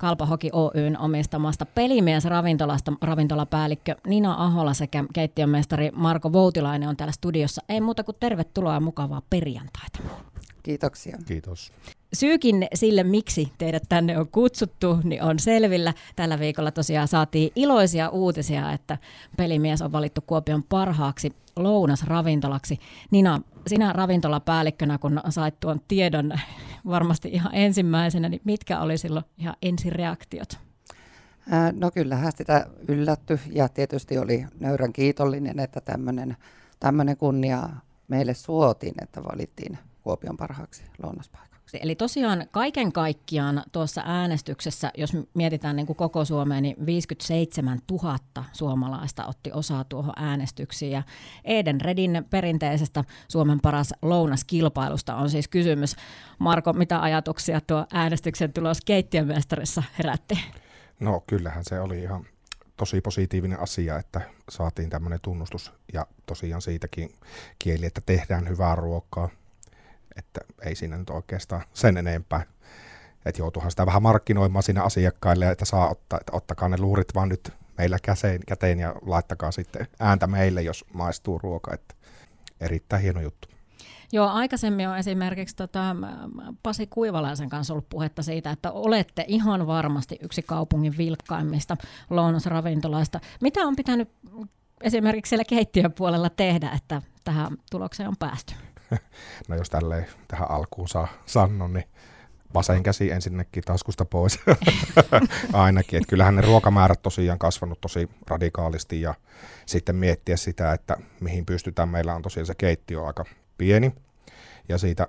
Kalpa Hoki Oyn omistamasta Pelimies-ravintolasta ravintolapäällikkö Nina Ahola sekä keittiömestari Marko Voutilainen on täällä studiossa. Ei muuta kuin tervetuloa ja mukavaa perjantaita. Kiitoksia. Kiitos. Syykin sille, miksi teidät tänne on kutsuttu, niin on selvillä. Tällä viikolla tosiaan saatiin iloisia uutisia, että pelimies on valittu Kuopion parhaaksi lounasravintolaksi. Nina, sinä ravintolapäällikkönä, kun sait tuon tiedon varmasti ihan ensimmäisenä, niin mitkä oli silloin ihan ensireaktiot? No kyllähän sitä yllätty ja tietysti oli nöyrän kiitollinen, että tämmöinen kunnia meille suotiin, että valittiin Kuopion parhaaksi lounaspaikaksi. Eli tosiaan kaiken kaikkiaan tuossa äänestyksessä, jos mietitään niin kuin koko Suomea, niin 57 000 suomalaista otti osaa tuohon äänestyksiin. Ja Eden Redin perinteisestä Suomen paras lounaskilpailusta on siis kysymys. Marko, mitä ajatuksia tuo äänestyksen tulos keittiömestarissa herätti? No kyllähän se oli ihan tosi positiivinen asia, että saatiin tämmöinen tunnustus ja tosiaan siitäkin kieli, että tehdään hyvää ruokaa että ei siinä nyt oikeastaan sen enempää. Että joutuuhan sitä vähän markkinoimaan siinä asiakkaille, että saa ottaa, että ottakaa ne luurit vaan nyt meillä käteen, käteen ja laittakaa sitten ääntä meille, jos maistuu ruoka. Että erittäin hieno juttu. Joo, aikaisemmin on esimerkiksi tota, Pasi Kuivalaisen kanssa ollut puhetta siitä, että olette ihan varmasti yksi kaupungin vilkkaimmista lounasravintolaista. Mitä on pitänyt esimerkiksi siellä keittiöpuolella tehdä, että tähän tulokseen on päästy? no jos tälleen tähän alkuun saa sanon, niin vasen käsi ensinnäkin taskusta pois ainakin. Että kyllähän ne ruokamäärät tosiaan kasvanut tosi radikaalisti ja sitten miettiä sitä, että mihin pystytään. Meillä on tosiaan se keittiö aika pieni ja siitä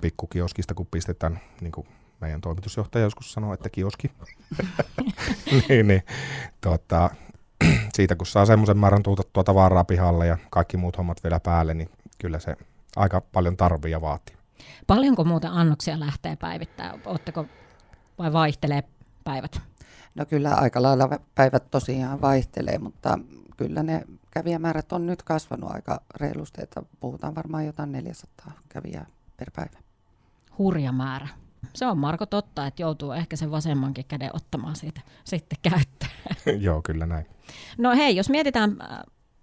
pikkukioskista kun pistetään, niin kuin meidän toimitusjohtaja joskus sanoi, että kioski, niin, niin, tota, siitä kun saa semmoisen määrän tuutettua tavaraa pihalle ja kaikki muut hommat vielä päälle, niin kyllä se aika paljon tarvii ja vaatii. Paljonko muuten annoksia lähtee päivittäin? Oletteko vai vaihtelee päivät? No kyllä aika lailla päivät tosiaan vaihtelee, mutta kyllä ne kävijämäärät on nyt kasvanut aika reilusti, että puhutaan varmaan jotain 400 kävijää per päivä. Hurja määrä. Se on Marko totta, että joutuu ehkä sen vasemmankin käden ottamaan siitä sitten käyttöön. Joo, kyllä näin. No hei, jos mietitään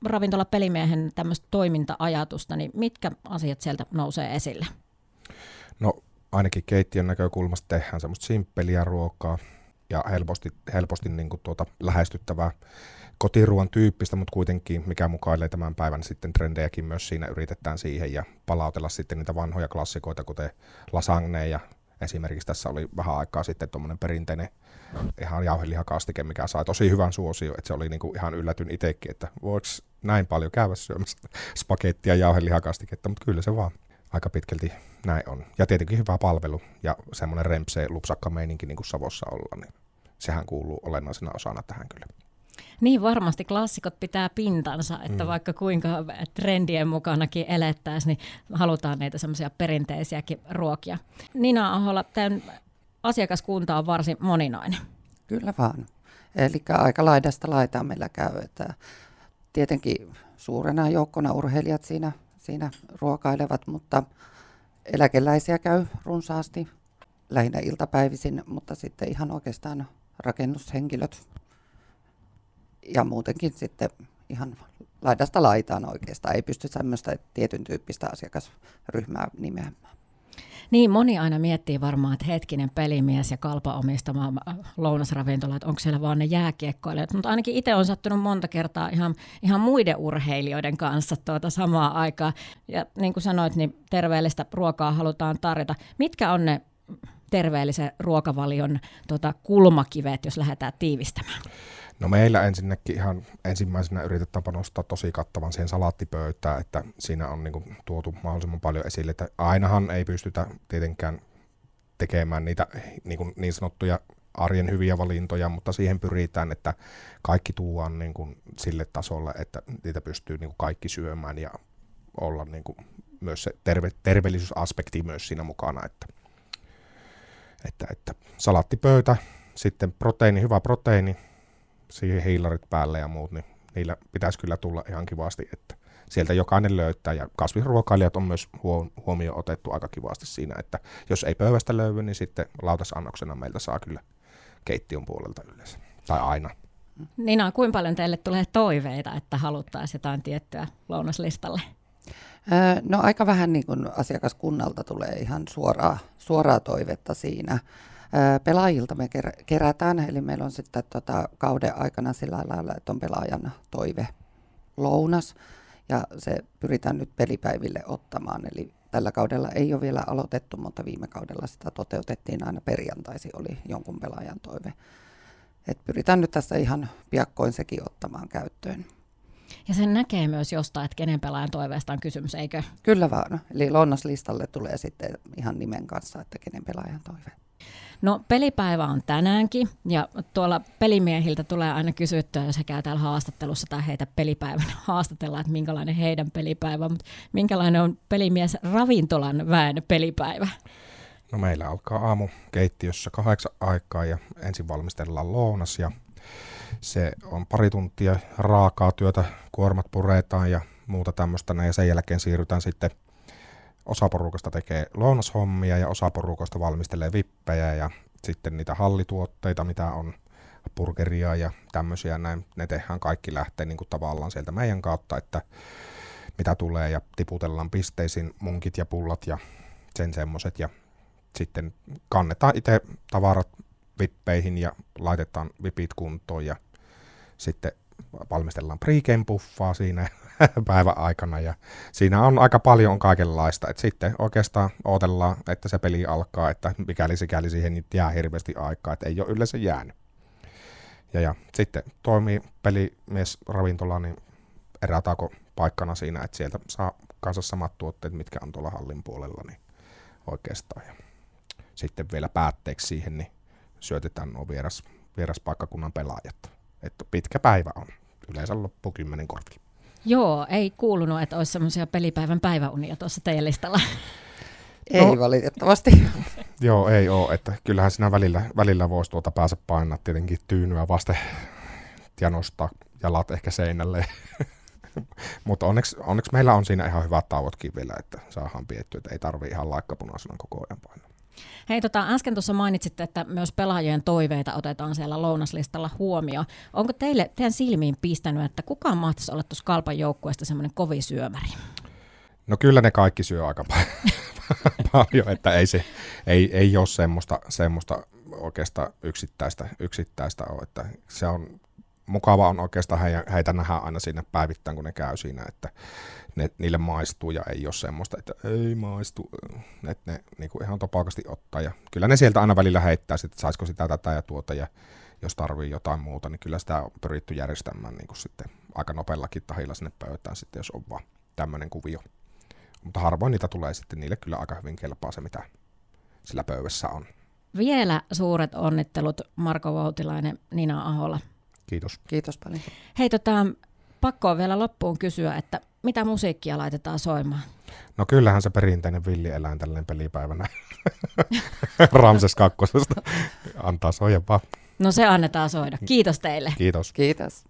ravintola pelimiehen tämmöistä toiminta-ajatusta, niin mitkä asiat sieltä nousee esille? No ainakin keittiön näkökulmasta tehdään semmoista simppeliä ruokaa ja helposti, helposti niin kuin tuota lähestyttävää kotiruoan tyyppistä, mutta kuitenkin mikä mukailee tämän päivän sitten trendejäkin myös siinä yritetään siihen ja palautella sitten niitä vanhoja klassikoita, kuten lasagne ja esimerkiksi tässä oli vähän aikaa sitten tuommoinen perinteinen ihan jauhelihakastike, mikä sai tosi hyvän suosio, että se oli niinku ihan yllätyn itsekin, että voiko näin paljon käydä syömässä spagettia ja jauhelihakastiketta, mutta kyllä se vaan aika pitkälti näin on. Ja tietenkin hyvä palvelu ja semmoinen rempsee lupsakka meininki niin kuin Savossa ollaan, niin sehän kuuluu olennaisena osana tähän kyllä. Niin varmasti klassikot pitää pintansa, että mm. vaikka kuinka trendien mukanakin elettäisiin, niin halutaan niitä semmoisia perinteisiäkin ruokia. Nina Ahola, tämän asiakaskunta on varsin moninainen. Kyllä vaan. Eli aika laidasta laitaan meillä käy. Että tietenkin suurena joukkona urheilijat siinä, siinä ruokailevat, mutta eläkeläisiä käy runsaasti lähinnä iltapäivisin, mutta sitten ihan oikeastaan rakennushenkilöt ja muutenkin sitten ihan laidasta laitaan oikeastaan. Ei pysty semmoista tietyn tyyppistä asiakasryhmää nimeämään. Niin, moni aina miettii varmaan, että hetkinen pelimies ja kalpa omistama lounasravintola, että onko siellä vaan ne jääkiekkoilijat. Mutta ainakin itse on sattunut monta kertaa ihan, ihan muiden urheilijoiden kanssa tuota samaa aikaa. Ja niin kuin sanoit, niin terveellistä ruokaa halutaan tarjota. Mitkä on ne terveellisen ruokavalion tuota, kulmakivet, jos lähdetään tiivistämään? No meillä ensinnäkin ihan ensimmäisenä yritetään panostaa tosi kattavan siihen salaattipöytään, että siinä on niin tuotu mahdollisimman paljon esille, että ainahan ei pystytä tietenkään tekemään niitä niin, kuin niin sanottuja arjen hyviä valintoja, mutta siihen pyritään, että kaikki tuodaan niin kuin sille tasolle, että niitä pystyy niin kuin kaikki syömään ja olla niin kuin myös se terve, terveellisyysaspekti myös siinä mukana, että, että, että salaattipöytä, sitten proteiini, hyvä proteiini, siihen hiilarit päälle ja muut, niin niillä pitäisi kyllä tulla ihan kivasti, että sieltä jokainen löytää. Ja kasvisruokailijat on myös huomioon otettu aika kivasti siinä, että jos ei pöydästä löydy, niin sitten lautasannoksena meiltä saa kyllä keittiön puolelta yleensä. Tai aina. Nina, kuinka paljon teille tulee toiveita, että haluttaisiin jotain tiettyä lounaslistalle? No aika vähän niin kuin asiakaskunnalta tulee ihan suoraa, suoraa toivetta siinä. Pelaajilta me kerätään, eli meillä on sitten tota kauden aikana sillä lailla, että on pelaajan toive lounas, ja se pyritään nyt pelipäiville ottamaan. Eli tällä kaudella ei ole vielä aloitettu, mutta viime kaudella sitä toteutettiin aina perjantaisi, oli jonkun pelaajan toive. Et pyritään nyt tässä ihan piakkoin sekin ottamaan käyttöön. Ja sen näkee myös jostain, että kenen pelaajan toiveesta on kysymys, eikö? Kyllä vaan. Eli lounaslistalle tulee sitten ihan nimen kanssa, että kenen pelaajan toive. No pelipäivä on tänäänkin ja tuolla pelimiehiltä tulee aina kysyttyä, jos he käy täällä haastattelussa tai heitä pelipäivän haastatellaan, että minkälainen heidän pelipäivä, mutta minkälainen on pelimies ravintolan väen pelipäivä? No meillä alkaa aamu keittiössä kahdeksan aikaa ja ensin valmistellaan lounas ja se on pari tuntia raakaa työtä, kuormat puretaan ja muuta tämmöistä ja sen jälkeen siirrytään sitten osa porukasta tekee lounashommia ja osa porukasta valmistelee vippejä ja sitten niitä hallituotteita, mitä on burgeria ja tämmöisiä näin, ne tehdään kaikki lähtee niin kuin tavallaan sieltä meidän kautta, että mitä tulee ja tiputellaan pisteisiin munkit ja pullat ja sen semmoset. Ja sitten kannetaan itse tavarat vippeihin ja laitetaan vipit kuntoon ja sitten valmistellaan pregame puffaa siinä päivän aikana ja siinä on aika paljon kaikenlaista, että sitten oikeastaan odotellaan, että se peli alkaa, että mikäli sikäli siihen jää hirveästi aikaa, että ei ole yleensä jäänyt. Ja, ja sitten toimii pelimies ravintola niin erätako paikkana siinä, että sieltä saa kanssa samat tuotteet, mitkä on tuolla hallin puolella, niin oikeastaan. Ja sitten vielä päätteeksi siihen, niin syötetään nuo vieras, vieraspaikkakunnan pelaajat. Että pitkä päivä on. Yleensä loppu kymmenen korvilla. Joo, ei kuulunut, että olisi semmoisia pelipäivän päiväunia tuossa teidän listalla. Ei no, valitettavasti. Joo, ei ole. Että kyllähän siinä välillä, välillä voisi tuota päästä painaa tietenkin tyynyä vasten ja nostaa jalat ehkä seinälle. Mutta onneksi, onneksi meillä on siinä ihan hyvät tauotkin vielä, että saadaan piettyä, että ei tarvitse ihan laikkapunaisena koko ajan painaa. Hei, tota, äsken tuossa mainitsitte, että myös pelaajien toiveita otetaan siellä lounaslistalla huomioon. Onko teille teidän silmiin pistänyt, että kukaan mahtaisi olla tuossa kalpan joukkueesta semmoinen kovin syömäri? No kyllä ne kaikki syö aika paljon, että ei, se, ei, ei ole semmoista, semmoista oikeastaan yksittäistä, yksittäistä ole, että se on mukava on oikeastaan heitä nähdä aina siinä päivittäin, kun ne käy siinä, että ne, niille maistuu ja ei ole semmoista, että ei maistu, että ne niin kuin ihan topakasti ottaa. Ja kyllä ne sieltä aina välillä heittää, että saisiko sitä tätä ja tuota ja jos tarvii jotain muuta, niin kyllä sitä on pyritty järjestämään niin kuin sitten aika nopeallakin tahilla sinne pöytään sitten, jos on vaan tämmöinen kuvio. Mutta harvoin niitä tulee sitten, niille kyllä aika hyvin kelpaa se, mitä sillä pöydässä on. Vielä suuret onnittelut Marko Voutilainen, Nina Ahola. Kiitos. Kiitos paljon. Hei, tota, pakko on vielä loppuun kysyä, että mitä musiikkia laitetaan soimaan? No kyllähän se perinteinen villieläin tällainen pelipäivänä Ramses kakkosesta antaa soija No se annetaan soida. Kiitos teille. Kiitos. Kiitos.